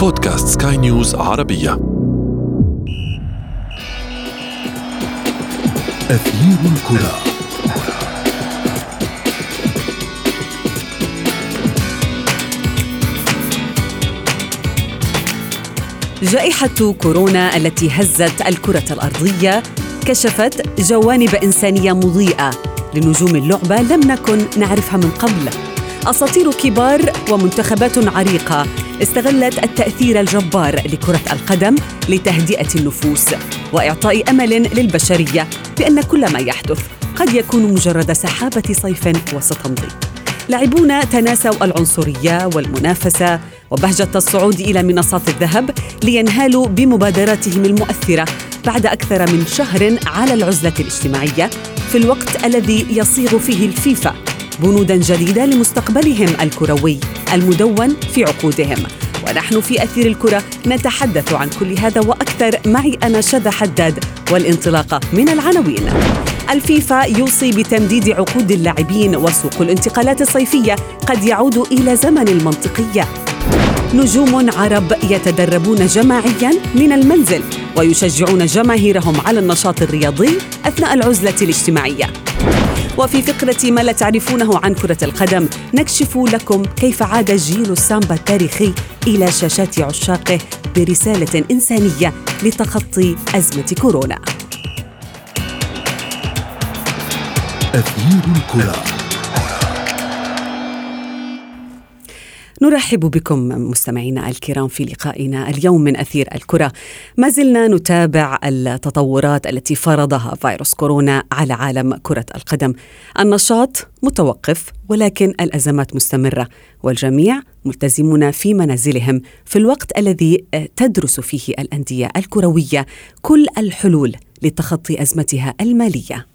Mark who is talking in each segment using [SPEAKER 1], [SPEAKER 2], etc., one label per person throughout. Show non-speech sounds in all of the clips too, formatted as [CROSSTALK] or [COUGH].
[SPEAKER 1] بودكاست سكاي نيوز عربية.
[SPEAKER 2] أثير الكرة.
[SPEAKER 3] جائحة كورونا التي هزت الكرة الأرضية كشفت جوانب إنسانية مضيئة لنجوم اللعبة لم نكن نعرفها من قبل. أساطير كبار ومنتخبات عريقة استغلت التأثير الجبار لكرة القدم لتهدئة النفوس وإعطاء أمل للبشرية بأن كل ما يحدث قد يكون مجرد سحابة صيف وستمضي لاعبون تناسوا العنصرية والمنافسة وبهجة الصعود إلى منصات الذهب لينهالوا بمبادراتهم المؤثرة بعد أكثر من شهر على العزلة الاجتماعية في الوقت الذي يصيغ فيه الفيفا. بنودا جديدة لمستقبلهم الكروي المدون في عقودهم. ونحن في أثير الكرة نتحدث عن كل هذا وأكثر معي أنا شذى حداد والانطلاقة من العناوين. الفيفا يوصي بتمديد عقود اللاعبين وسوق الانتقالات الصيفية قد يعود إلى زمن المنطقية. نجوم عرب يتدربون جماعيا من المنزل ويشجعون جماهيرهم على النشاط الرياضي أثناء العزلة الاجتماعية. وفي فقرة ما لا تعرفونه عن كرة القدم نكشف لكم كيف عاد جيل السامبا التاريخي إلى شاشات عشاقه برسالة إنسانية لتخطي أزمة كورونا.
[SPEAKER 2] أثير الكرة.
[SPEAKER 3] نرحب بكم مستمعينا الكرام في لقائنا اليوم من أثير الكرة. ما زلنا نتابع التطورات التي فرضها فيروس كورونا على عالم كرة القدم. النشاط متوقف ولكن الأزمات مستمرة والجميع ملتزمون في منازلهم في الوقت الذي تدرس فيه الأندية الكروية كل الحلول لتخطي أزمتها المالية.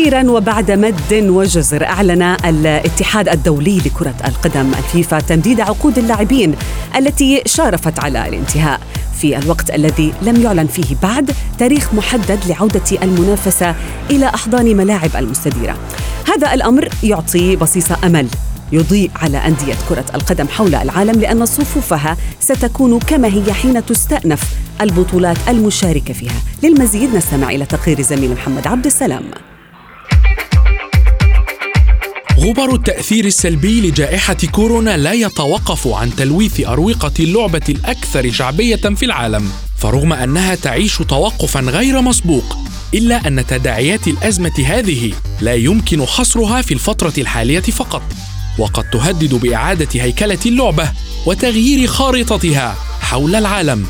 [SPEAKER 3] أخيرا وبعد مد وجزر أعلن الاتحاد الدولي لكرة القدم الفيفا تمديد عقود اللاعبين التي شارفت على الانتهاء. في الوقت الذي لم يعلن فيه بعد تاريخ محدد لعودة المنافسة إلى أحضان ملاعب المستديرة. هذا الأمر يعطي بصيص أمل يضيء على أندية كرة القدم حول العالم لأن صفوفها ستكون كما هي حين تستأنف البطولات المشاركة فيها. للمزيد نستمع إلى تقرير زميل محمد عبد السلام.
[SPEAKER 4] غبر التأثير السلبي لجائحة كورونا لا يتوقف عن تلويث أروقة اللعبة الأكثر شعبية في العالم، فرغم أنها تعيش توقفا غير مسبوق، إلا أن تداعيات الأزمة هذه لا يمكن حصرها في الفترة الحالية فقط، وقد تهدد بإعادة هيكلة اللعبة وتغيير خارطتها حول العالم.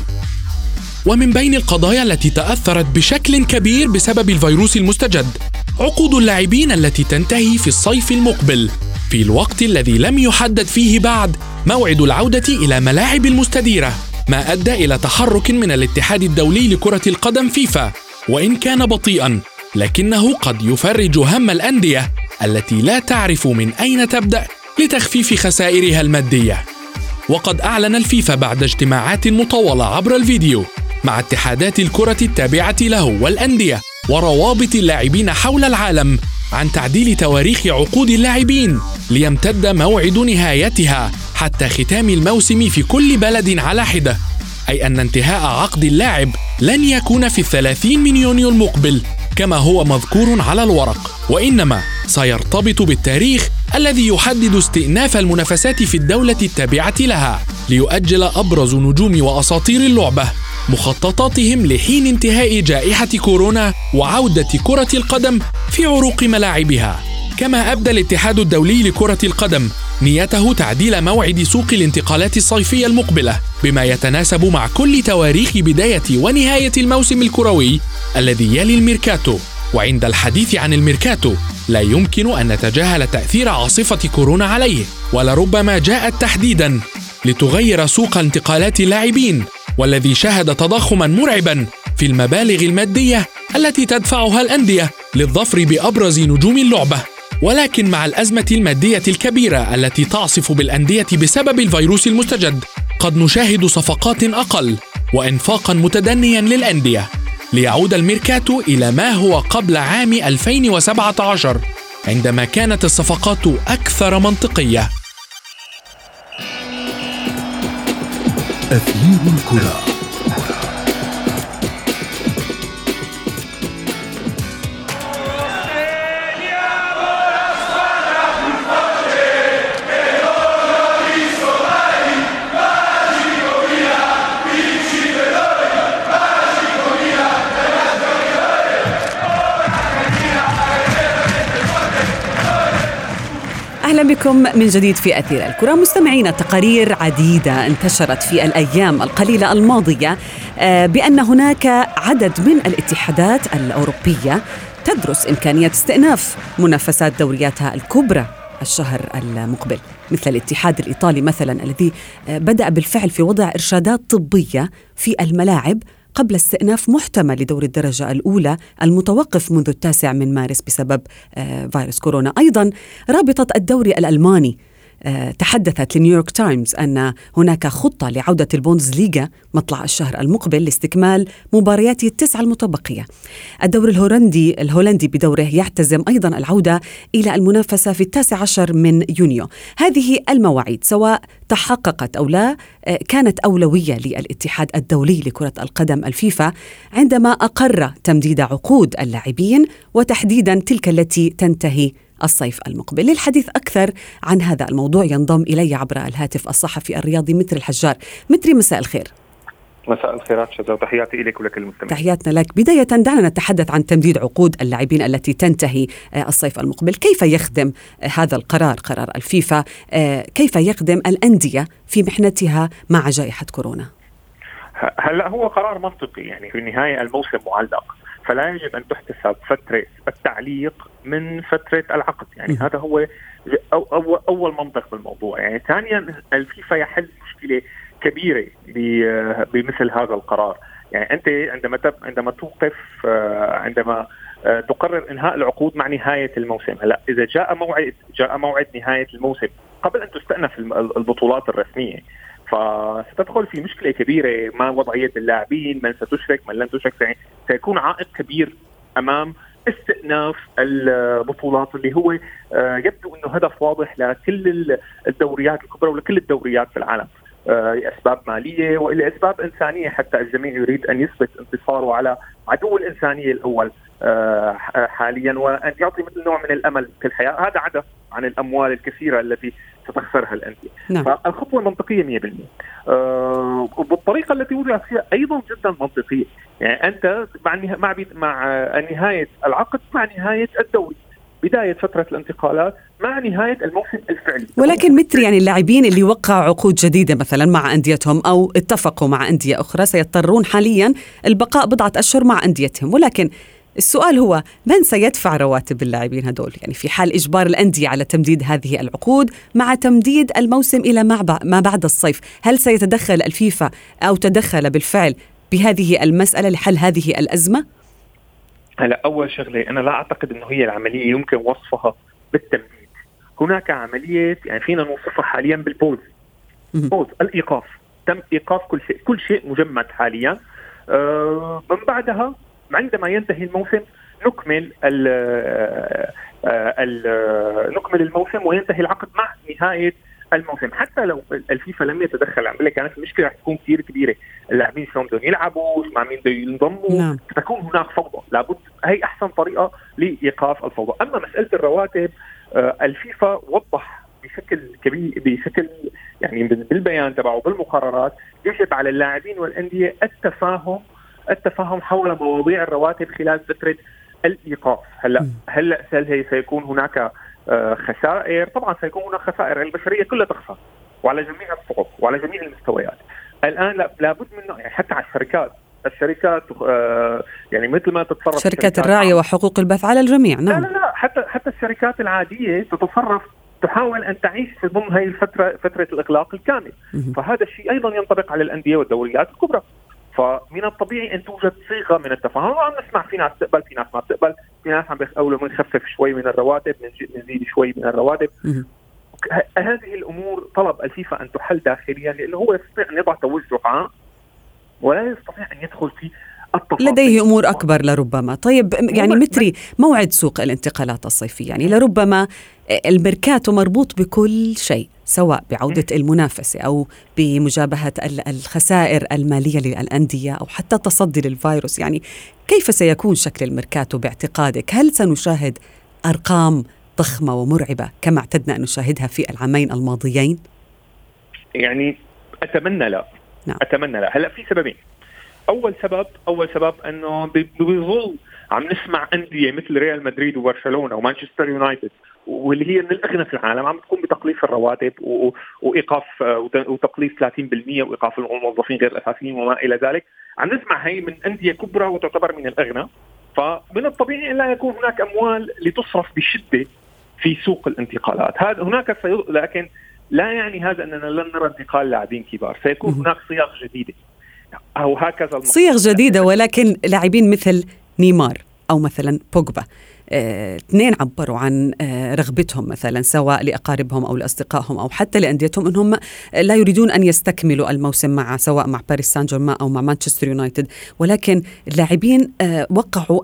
[SPEAKER 4] ومن بين القضايا التي تأثرت بشكل كبير بسبب الفيروس المستجد عقود اللاعبين التي تنتهي في الصيف المقبل. في الوقت الذي لم يحدد فيه بعد موعد العودة إلى ملاعب المستديرة ما أدى إلى تحرك من الاتحاد الدولي لكرة القدم فيفا. وإن كان بطيئا لكنه قد يفرج هم الأندية التي لا تعرف من أين تبدأ لتخفيف خسائرها المادية. وقد أعلن الفيفا بعد اجتماعات مطولة عبر الفيديو مع اتحادات الكرة التابعة له والأندية. وروابط اللاعبين حول العالم عن تعديل تواريخ عقود اللاعبين ليمتد موعد نهايتها حتى ختام الموسم في كل بلد على حدة. أي أن انتهاء عقد اللاعب لن يكون في الثلاثين من يونيو المقبل كما هو مذكور على الورق. وإنما سيرتبط بالتاريخ الذي يحدد استئناف المنافسات في الدولة التابعة لها ليؤجل أبرز نجوم وأساطير اللعبة. مخططاتهم لحين انتهاء جائحة كورونا وعودة كرة القدم في عروق ملاعبها. كما أبدى الاتحاد الدولي لكرة القدم نيته تعديل موعد سوق الانتقالات الصيفية المقبلة بما يتناسب مع كل تواريخ بداية ونهاية الموسم الكروي الذي يلي الميركاتو. وعند الحديث عن الميركاتو لا يمكن أن نتجاهل تأثير عاصفة كورونا عليه ولربما جاءت تحديدا لتغير سوق انتقالات اللاعبين والذي شهد تضخما مرعبا في المبالغ المادية التي تدفعها الأندية للظفر بأبرز نجوم اللعبة. ولكن مع الأزمة المادية الكبيرة التي تعصف بالأندية بسبب الفيروس المستجد قد نشاهد صفقات أقل وإنفاقا متدنيا للأندية. ليعود الميركاتو إلى ما هو قبل عام 2017 عندما كانت الصفقات أكثر منطقية.
[SPEAKER 1] أثير الكرة.
[SPEAKER 3] أهلا بكم من جديد في أثير الكرة. مستمعينا تقارير عديدة انتشرت في الأيام القليلة الماضية آه، بأن هناك عدد من الاتحادات الأوروبية تدرس إمكانية استئناف منافسات دورياتها الكبرى الشهر المقبل. مثل الاتحاد الإيطالي مثلا الذي آه، بدأ بالفعل في وضع إرشادات طبية في الملاعب قبل استئناف محتمل لدور الدرجة الأولى المتوقف منذ التاسع من مارس بسبب آه، فيروس كورونا. أيضا رابطة الدوري الألماني تحدثت لنيويورك تايمز أن هناك خطة لعودة البوندسليغا مطلع الشهر المقبل لاستكمال مباريات التسعة المتبقية. الدوري الهولندي الهولندي بدوره يعتزم أيضا العودة إلى المنافسة في التاسع عشر من يونيو. هذه المواعيد سواء تحققت أو لا آه، كانت أولوية للاتحاد الدولي لكرة القدم الفيفا عندما أقر تمديد عقود اللاعبين وتحديدا تلك التي تنتهي الصيف المقبل. للحديث أكثر عن هذا الموضوع ينضم إلي عبر الهاتف الصحفي الرياضي متري الحجار. متري مساء الخير.
[SPEAKER 2] مساء الخيرات شذا وتحياتي لك ولكل المستمعين.
[SPEAKER 3] تحياتنا لك. بداية دعنا نتحدث عن تمديد عقود اللاعبين التي تنتهي آه، الصيف المقبل. كيف يخدم آه، هذا القرار قرار الفيفا؟ آه، كيف يخدم الأندية في محنتها مع جائحة كورونا؟
[SPEAKER 2] هلا هو قرار منطقي يعني في النهاية الموسم معلق. فلا يجب أن تحتسب فترة التعليق من فترة العقد. يعني هذا هو أو أول منطق بالموضوع. يعني ثانيا الفيفا يحل مشكلة كبيرة بمثل هذا القرار. يعني أنت عندما عندما توقف آه، عندما آه، تقرر إنهاء العقود مع نهاية الموسم. هلا إذا جاء موعد جاء موعد نهاية الموسم قبل أن تستأنف البطولات الرسمية فستدخل في مشكلة كبيرة ما وضعية اللاعبين من ستشرك من لن تشرك. سيكون عائق كبير أمام استئناف البطولات اللي هو آه، يبدو إنه هدف واضح لكل الدوريات الكبرى ولكل الدوريات في العالم آه، لأسباب مالية ولأسباب إنسانية. حتى الجميع يريد أن يثبت انتصاره على عدو الإنسانية الأول آه، حاليا وأن يعطي مثل نوع من الأمل في الحياة. هذا عدا عن الأموال الكثيرة التي ستخسرها الأندية. نعم. فالخطوة منطقيه 100% آه وبالطريقة التي وضعت فيها أيضا جدا منطقية. يعني أنت مع مع مع نهاية العقد مع نهاية الدوري. بداية فترة الانتقالات مع نهاية الموسم الفعلي.
[SPEAKER 3] ولكن مثل يعني اللاعبين اللي وقعوا عقود جديدة مثلا مع أنديتهم أو اتفقوا مع أندية أخرى سيضطرون حاليا البقاء بضعة أشهر مع أنديتهم. ولكن السؤال هو من سيدفع رواتب اللاعبين هدول يعني في حال إجبار الأندية على تمديد هذه العقود مع تمديد الموسم إلى ما بعد الصيف هل سيتدخل الفيفا أو تدخل بالفعل بهذه المسألة لحل هذه الأزمة؟
[SPEAKER 2] هلا أول شغلة أنا لا أعتقد أنه هي العملية يمكن وصفها بالتمديد. هناك عملية يعني فينا نوصفها حاليا بالبوز بوز الإيقاف. تم إيقاف كل شيء كل شيء مجمد حاليا. آه من بعدها عندما ينتهي الموسم نكمل ال ال نكمل الموسم وينتهي العقد مع نهاية الموسم. حتى لو الفيفا لم يتدخل عمليه كانت المشكلة رح تكون كثير كبيرة. اللاعبين شلون بدهم يلعبوا؟ مع مين بدهم ينضموا؟ نعم. ستكون هناك فوضى. لابد هي أحسن طريقة لإيقاف الفوضى. أما مسألة الرواتب آه، الفيفا وضح بشكل كبير بشكل يعني بالبيان تبعه بالمقررات يجب على اللاعبين والأندية التفاهم التفاهم حول مواضيع الرواتب خلال فترة الإيقاف. هلأ هلأ هل هي سيكون هناك آه، خسائر. طبعا سيكون هناك خسائر. البشرية كلها تخسر وعلى جميع الصعوب وعلى جميع المستويات. الآن لابد منه يعني حتى على الشركات. الشركات آه، يعني مثل ما تتصرف
[SPEAKER 3] شركات الراعيه وحقوق البث على الجميع. نعم.
[SPEAKER 2] لا لا. لا حتى حتى الشركات العادية تتصرف تحاول أن تعيش في ضمن هذه الفترة فترة الإغلاق الكامل. فهذا الشيء أيضا ينطبق على الأندية والدوريات الكبرى. فمن الطبيعي أن توجد صيغة من التفاهم. وعم نسمع في ناس تقبل في ناس ما بتقبل. في ناس عم بيقولوا بنخفف شوي من الرواتب بنزيد شوي من الرواتب. هذه الأمور طلب الفيفا أن تحل داخليا لأنه هو يستطيع أن يضع توجه عام ولا يستطيع أن يدخل في
[SPEAKER 3] التفاصيل. لديه أمور أكبر لربما. طيب يعني متري موعد سوق الانتقالات الصيفيه يعني لربما الميركاتو مربوط بكل شيء. سواء بعودة المنافسة أو بمجابهة الخسائر المالية للأندية أو حتى تصدي للفيروس يعني كيف سيكون شكل الميركاتو باعتقادك؟ هل سنشاهد أرقام ضخمة ومرعبة كما اعتدنا أن نشاهدها في العامين الماضيين؟
[SPEAKER 2] يعني أتمنى لا نعم. أتمنى لا هلا في سببين أول سبب أول سبب أنه بظل عم نسمع أندية مثل ريال مدريد وبرشلونة ومانشستر يونايتد واللي هي من الأغنى في العالم عم تقوم بتقليص الرواتب وإيقاف وتقليص 30% وإيقاف الموظفين غير الأساسيين وما إلى ذلك. عم نسمع هي من أندية كبرى وتعتبر من الأغنى. فمن الطبيعي أن لا يكون هناك أموال لتصرف بشدة في سوق الانتقالات. هذا هناك سيض... لكن لا يعني هذا أننا لن نرى انتقال لاعبين كبار. سيكون هناك صياغ جديدة.
[SPEAKER 3] أو هكذا صيغ جديدة ولكن لاعبين مثل نيمار أو مثلا بوجبا. آه، اثنين عبروا عن آه، رغبتهم مثلا سواء لأقاربهم أو لأصدقائهم أو حتى لأنديتهم إنهم لا يريدون أن يستكملوا الموسم مع سواء مع باريس سان جيرمان أو مع مانشستر يونايتد. ولكن اللاعبين آه، وقعوا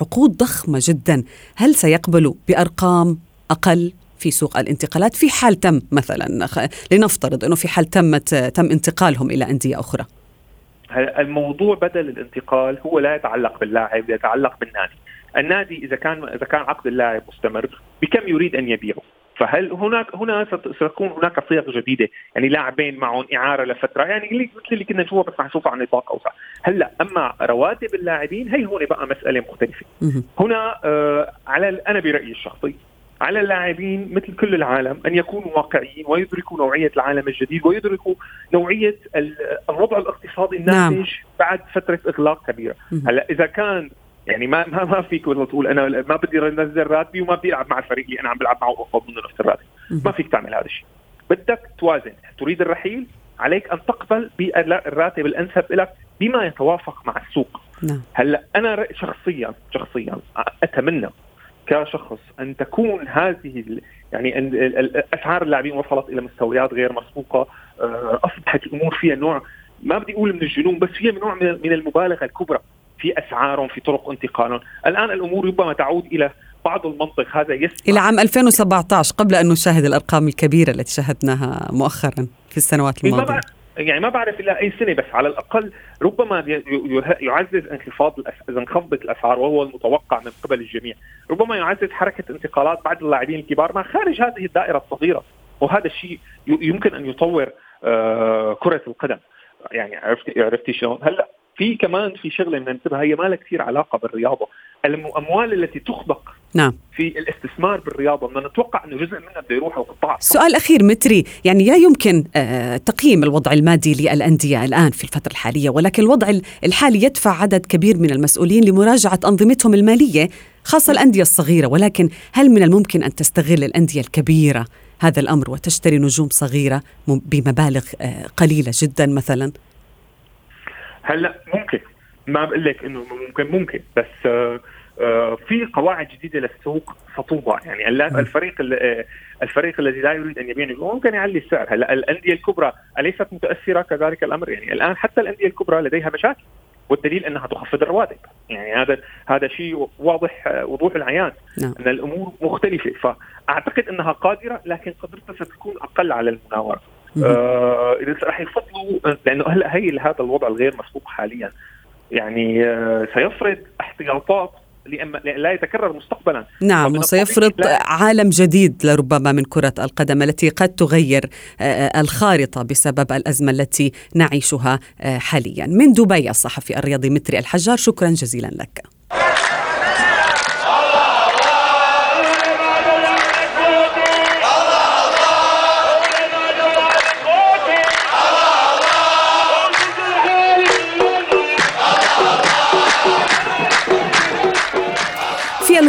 [SPEAKER 3] عقود ضخمة جدا. هل سيقبلوا بأرقام أقل في سوق الانتقالات؟ في حال تم مثلا لنفترض إنه في حال تمت تم انتقالهم إلى أندية أخرى.
[SPEAKER 2] الموضوع بدل الانتقال هو لا يتعلق باللاعب يتعلق بالنادي. النادي إذا كان إذا كان عقد اللاعب مستمر بكم يريد أن يبيعه؟ فهل هناك هنا ستكون هناك صيغ جديدة يعني لاعبين معهم إعارة لفترة يعني اللي مثل اللي كنا نشوفها بس نشوفها عن نطاق أوسع. هلأ أما رواتب اللاعبين هي هون بقى مسألة مختلفة. هنا آه على أنا برأيي الشخصي على اللاعبين مثل كل العالم أن يكونوا واقعيين ويدركوا نوعية العالم الجديد ويدركوا نوعية الوضع الاقتصادي الناتج نعم. بعد فترة إغلاق كبيرة. هلأ إذا كان يعني ما ما, ما فيك تقول أنا ما بدي أنزل راتبي وما بدي ألعب مع الفريق اللي أنا عم بلعب معه واخذ منه نفس الراتب. ما فيك تعمل هذا الشيء. بدك توازن. تريد الرحيل عليك أن تقبل بالراتب الأنسب لك بما يتوافق مع السوق. نعم. هلأ أنا شخصيا شخصيا أتمنى كشخص أن تكون هذه يعني ان أسعار اللاعبين وصلت إلى مستويات غير مسبوقة. آه، أصبحت الأمور فيها نوع ما بدي أقول من الجنون بس من نوع من المبالغة الكبرى. في اسعارهم في طرق انتقالهم الآن الأمور ربما تعود إلى بعض المنطق. هذا يسمع
[SPEAKER 3] إلى عام 2017 قبل أن نشاهد الأرقام الكبيرة التي شاهدناها مؤخرا في السنوات الماضية.
[SPEAKER 2] يعني ما بعرف الا أي سنة بس على الأقل ربما يعزز انخفاض إذا انخفضت الأسعار وهو المتوقع من قبل الجميع، ربما يعزز حركة انتقالات بعض اللاعبين الكبار ما خارج هذه الدائرة الصغيرة، وهذا الشيء يمكن أن يطور آه، كرة القدم. يعني عرفتي عرفتي شلون؟ هلأ في كمان في شغلة ننتبه هي ما لها كثير علاقة بالرياضة. الأموال التي تخبق نعم. في الاستثمار بالرياضة بدنا نتوقع إنه جزء منها بده يروح لقطاع
[SPEAKER 3] سؤال أخير متري يعني لا يمكن آه تقييم الوضع المادي للأندية الآن في الفترة الحالية ولكن الوضع الحالي يدفع عدد كبير من المسؤولين لمراجعة أنظمتهم المالية خاصة الأندية الصغيرة. ولكن هل من الممكن أن تستغل الأندية الكبيرة هذا الأمر وتشتري نجوم صغيرة بمبالغ آه قليلة جدا مثلا؟
[SPEAKER 2] هلا ممكن. ما بقول لك إنه ممكن ممكن. بس آه آه في قواعد جديدة للسوق ستوضع يعني الفريق آه، الفريق الذي لا يريد أن يبيع ممكن يعلي السعر. هلا الأندية الكبرى أليست متأثرة كذلك الأمر؟ يعني الآن حتى الأندية الكبرى لديها مشاكل والدليل أنها تخفض الرواتب. يعني هذا هذا شيء واضح وضوح العيان. نعم. أن الأمور مختلفة. فأعتقد أنها قادرة لكن قدرتها ستكون أقل على المناورة. آه راح يفضلوا لأنه هلا هي هذا الوضع الغير مسبوق حاليا. يعني آه سيفرض احتياطات لا يتكرر مستقبلا.
[SPEAKER 3] نعم وسيفرض عالم جديد لربما من كرة القدم التي قد تغير آه، آه، الخارطة بسبب الأزمة التي نعيشها آه، حاليا. من دبي الصحفي الرياضي متري الحجار شكرا جزيلا لك.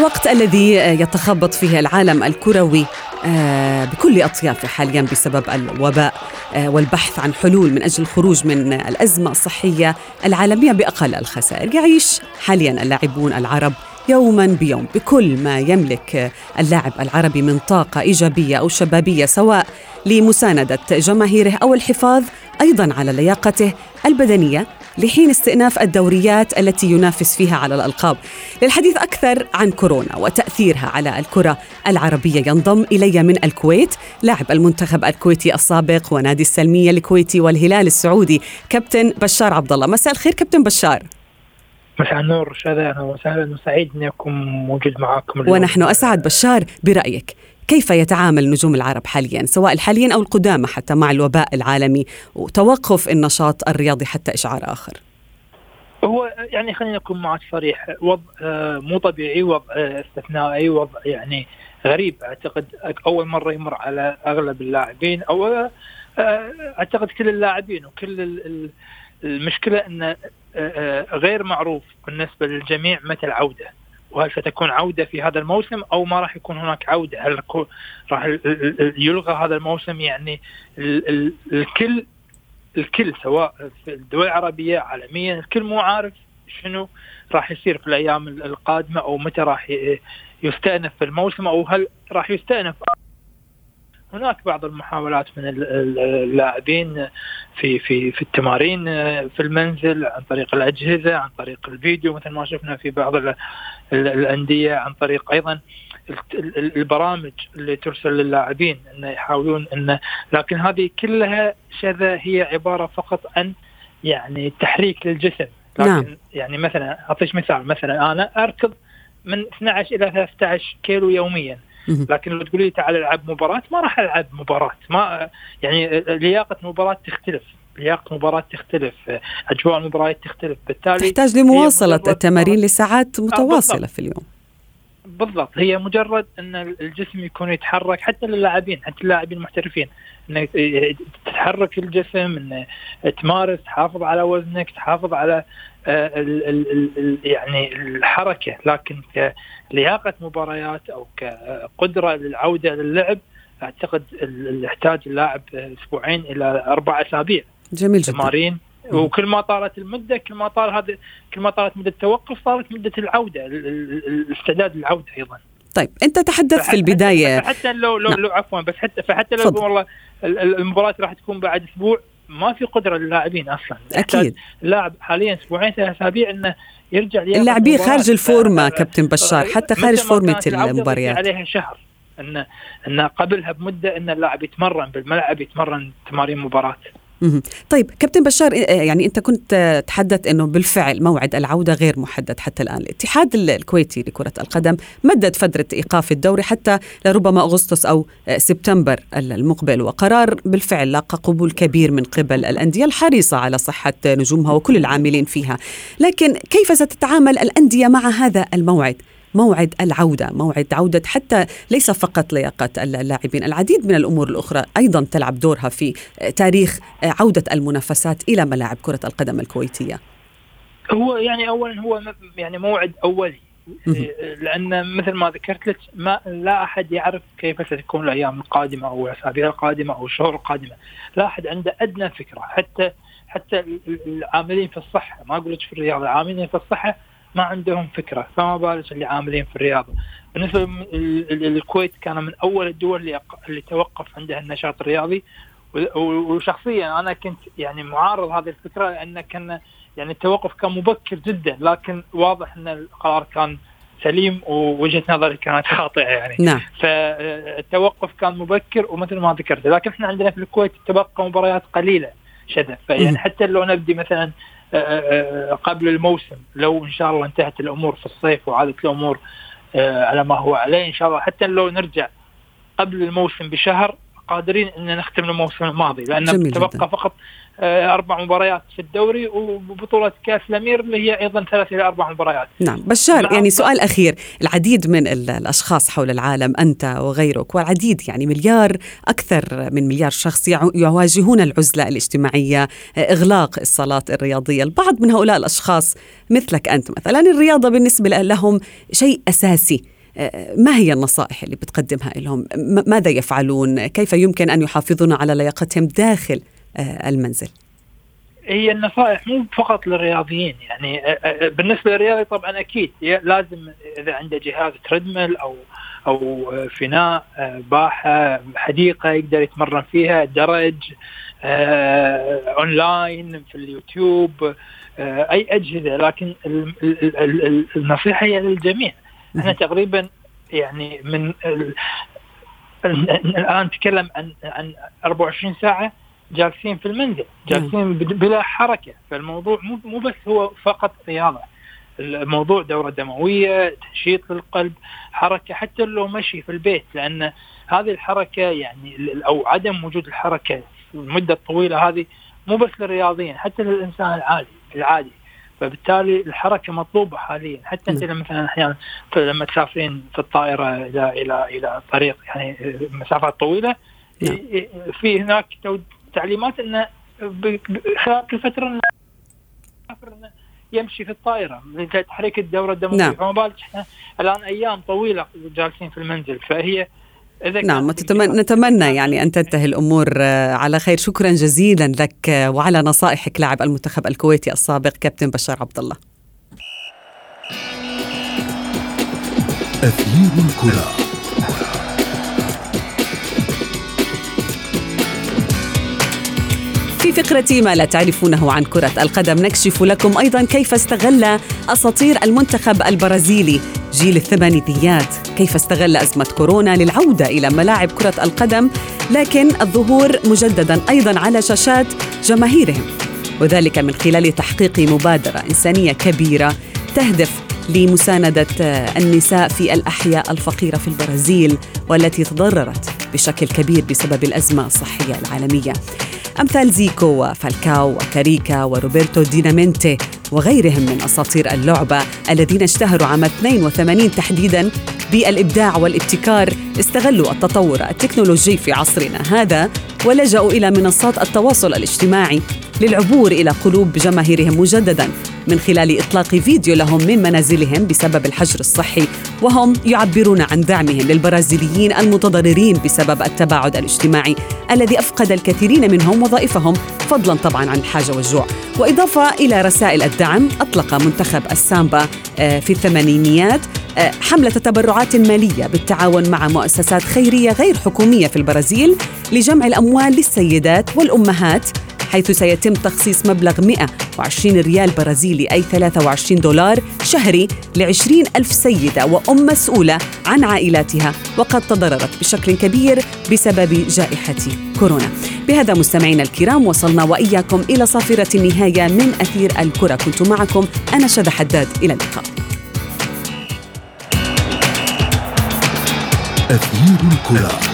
[SPEAKER 3] الوقت الذي يتخبط فيه العالم الكروي آه، بكل أطيافه حاليا بسبب الوباء آه، والبحث عن حلول من أجل الخروج من الأزمة الصحية العالمية بأقل الخسائر. يعيش حاليا اللاعبون العرب يوما بيوم بكل ما يملك اللاعب العربي من طاقة إيجابية أو شبابية سواء لمساندة جماهيره أو الحفاظ أيضا على لياقته البدنية. لحين استئناف الدوريات التي ينافس فيها على الألقاب. للحديث أكثر عن كورونا وتأثيرها على الكرة العربية. ينضم إلي من الكويت لاعب المنتخب الكويتي السابق ونادي السلمية الكويتي والهلال السعودي كابتن بشار عبد الله مساء الخير كابتن بشار.
[SPEAKER 5] مساء النور شذا أهلا وسهلا. وسعيد اني أكون موجود معاكم اليوم.
[SPEAKER 3] ونحن أسعد بشار برأيك. كيف يتعامل نجوم العرب حاليا سواء الحاليين أو القدامى حتى مع الوباء العالمي وتوقف النشاط الرياضي حتى إشعار آخر؟
[SPEAKER 5] هو يعني خلينا نكون معك صريح وضع آه، مو طبيعي وضع آه، استثنائي وضع يعني غريب. أعتقد أول مرة يمر على أغلب اللاعبين أو آه، أعتقد كل اللاعبين وكل المشكلة إن غير معروف بالنسبة للجميع متى العودة. وهل ستكون عودة في هذا الموسم أو ما راح يكون هناك عودة؟ هل راح يلغى هذا الموسم يعني الكل الكل سواء في الدول العربية عالميا الكل مو عارف شنو راح يصير في الأيام القادمة أو متى راح يستأنف في الموسم أو هل راح يستأنف هناك بعض المحاولات من اللاعبين في في في التمارين في المنزل عن طريق الأجهزة عن طريق الفيديو مثل ما شفنا في بعض الأندية عن طريق أيضا البرامج اللي ترسل للاعبين انه يحاولون انه لكن هذه كلها شذا هي عبارة فقط عن يعني تحريك للجسم لكن نعم. يعني مثلا أعطيك مثال مثلا أنا أركض من 12 إلى 13 كيلو يوميا لكن لو تقولي لي تعال ألعب مباراة ما راح ألعب مباراة. ما يعني لياقة مباراة تختلف. لياقة مباراة تختلف أجواء المباريات تختلف.
[SPEAKER 3] بالتالي تحتاج لمواصلة التمارين لساعات متواصلة آه في اليوم.
[SPEAKER 5] بالضبط. هي مجرد إن الجسم يكون يتحرك حتى للاعبين حتى اللاعبين المحترفين انه تتحرك الجسم انه تمارس تحافظ على وزنك تحافظ على يعني الحركة لكن كلياقه مباريات أو كقدرة للعودة للعب أعتقد يحتاج اللاعب أسبوعين إلى أربع أسابيع.
[SPEAKER 3] جميل جدا.
[SPEAKER 5] تمارين وكل ما طالت المدة كل ما طال هذا كل ما طالت مدة التوقف طالت مدة العودة الاستعداد للعوده أيضا.
[SPEAKER 3] طيب أنت تحدثت في البداية.
[SPEAKER 5] حتى لو لو, نعم. لو عفوا بس حتى فحتى لو والله المباراة راح تكون بعد أسبوع ما في قدرة للاعبين أصلا.
[SPEAKER 3] أكيد.
[SPEAKER 5] اللاعب حاليا أسبوعين ثلاث أسابيع إنه يرجع
[SPEAKER 3] اللاعبين خارج الفورمة كابتن بشار حتى خارج فورمة المباريات.
[SPEAKER 5] عليها شهر. إن إن قبلها بمدة إن اللاعب يتمرن بالملعب يتمرن تمارين مباراة.
[SPEAKER 3] طيب كابتن بشار يعني أنت كنت تحدث إنه بالفعل موعد العودة غير محدد حتى الآن، الاتحاد الكويتي لكرة القدم مدد فترة إيقاف الدوري حتى لربما أغسطس أو سبتمبر المقبل وقرار بالفعل لاقى قبول كبير من قبل الأندية الحريصة على صحة نجومها وكل العاملين فيها، لكن كيف ستتعامل الأندية مع هذا الموعد؟ موعد العودة موعد عودة حتى ليس فقط لياقة اللاعبين العديد من الأمور الأخرى أيضا تلعب دورها في تاريخ عودة المنافسات إلى ملاعب كرة القدم الكويتية.
[SPEAKER 5] هو يعني أولا هو يعني موعد أولي لأن مثل ما ذكرت لك ما لا أحد يعرف كيف ستكون الأيام القادمة أو الاسابيع القادمة أو الشهور القادمة، لا أحد عنده أدنى فكرة حتى حتى العاملين في الصحة ما أقول لك في الرياضة العاملين في الصحة ما عندهم فكرة فما بالك اللي عاملين في الرياضة. بالنسبة للكويت كان من أول الدول اللي اللي توقف عندها النشاط الرياضي. وشخصيا أنا كنت يعني معارض هذه الفكرة لأن كان يعني التوقف كان مبكر جدا لكن واضح أن القرار كان سليم ووجهة نظري كانت خاطئة يعني.
[SPEAKER 3] نعم.
[SPEAKER 5] فالتوقف كان مبكر ومثل ما ذكرت لكن إحنا عندنا في الكويت تبقى مباريات قليلة شذا فيعني حتى لو نبدي مثلا قبل الموسم. لو إن شاء الله انتهت الأمور في الصيف وعادت الأمور آه، على ما هو عليه إن شاء الله حتى لو نرجع قبل الموسم بشهر قادرين ان نختم الموسم الماضي لأن تبقى فقط آه، أربع مباريات في الدوري وبطولة كأس الأمير اللي هي أيضا ثلاث إلى أربع مباريات.
[SPEAKER 3] نعم بشار يعني سؤال أخير، العديد من الأشخاص حول العالم أنت وغيرك والعديد يعني مليار أكثر من مليار شخص يواجهون العزلة الاجتماعية، آه، إغلاق الصالات الرياضية، البعض من هؤلاء الأشخاص مثلك أنت مثلا الرياضة بالنسبة لهم شيء أساسي. ما هي النصائح اللي بتقدمها لهم ماذا يفعلون؟ كيف يمكن أن يحافظون على لياقتهم داخل آه، المنزل؟
[SPEAKER 5] هي النصائح مو فقط للرياضيين يعني بالنسبة للرياضي طبعا أكيد لازم إذا عنده جهاز تريدميل أو أو فناء باحة حديقة يقدر يتمرن فيها درج اونلاين في اليوتيوب أي أجهزة لكن النصيحة هي للجميع. إحنا [LAUGHS] تقريبا يعني من الآن نتكلم عن عن 24 ساعة جالسين في المنزل جالسين بلا حركة. فالموضوع مو مو بس هو فقط رياضه الموضوع دورة دموية تنشيط للقلب حركة حتى لو مشي في البيت لأن هذه الحركة يعني أو عدم وجود الحركة المدة الطويلة هذه مو بس للرياضيين حتى للإنسان العادي العادي. فبالتالي الحركة مطلوبة حاليا حتى انت لما مثلا أحيانا لما تسافرين في الطائرة إلى إلى إلى طريق يعني مسافات طويلة نعم. في هناك تعليمات إنه خلال كل فترة يمشي في الطائرة لتحريك الدورة الدموية نعم. فما بالك إحنا الآن أيام طويلة جالسين في المنزل فهي
[SPEAKER 3] نعم نتمنى يعني أن تنتهي الأمور آه، على خير. شكرا جزيلا لك آه، وعلى نصائحك لاعب المنتخب الكويتي السابق كابتن بشار عبد الله أثير الكرة. في فقرة ما لا تعرفونه عن كرة القدم نكشف لكم أيضا كيف استغل أساطير المنتخب البرازيلي جيل الثمانينيات. كيف استغل أزمة كورونا للعودة إلى ملاعب كرة القدم لكن الظهور مجددا أيضا على شاشات جماهيرهم. وذلك من خلال تحقيق مبادرة إنسانية كبيرة تهدف لمساندة النساء في الأحياء الفقيرة في البرازيل والتي تضررت بشكل كبير بسبب الأزمة الصحية العالمية. أمثال زيكو وفالكاو وكاريكا وروبرتو دينامينتي وغيرهم من أساطير اللعبة الذين اشتهروا عام 82 تحديداً بالإبداع والابتكار استغلوا التطور التكنولوجي في عصرنا هذا ولجأوا إلى منصات التواصل الاجتماعي للعبور إلى قلوب جماهيرهم مجدداً من خلال إطلاق فيديو لهم من منازلهم بسبب الحجر الصحي وهم يعبرون عن دعمهم للبرازيليين المتضررين بسبب التباعد الاجتماعي الذي أفقد الكثيرين منهم وظائفهم فضلا طبعا عن الحاجة والجوع. وإضافة إلى رسائل الدعم أطلق منتخب السامبا آه، في الثمانينيات حملة تبرعات مالية بالتعاون مع مؤسسات خيرية غير حكومية في البرازيل لجمع الأموال للسيدات والأمهات حيث سيتم تخصيص مبلغ 120 ريال برازيلي أي 23 دولار شهري ل 20 ألف سيدة وأم مسؤولة عن عائلاتها وقد تضررت بشكل كبير بسبب جائحة كورونا. بهذا مستمعينا الكرام وصلنا وإياكم إلى صافرة النهاية من أثير الكرة. كنت معكم أنا شذى حداد. إلى اللقاء. أثير الكرة.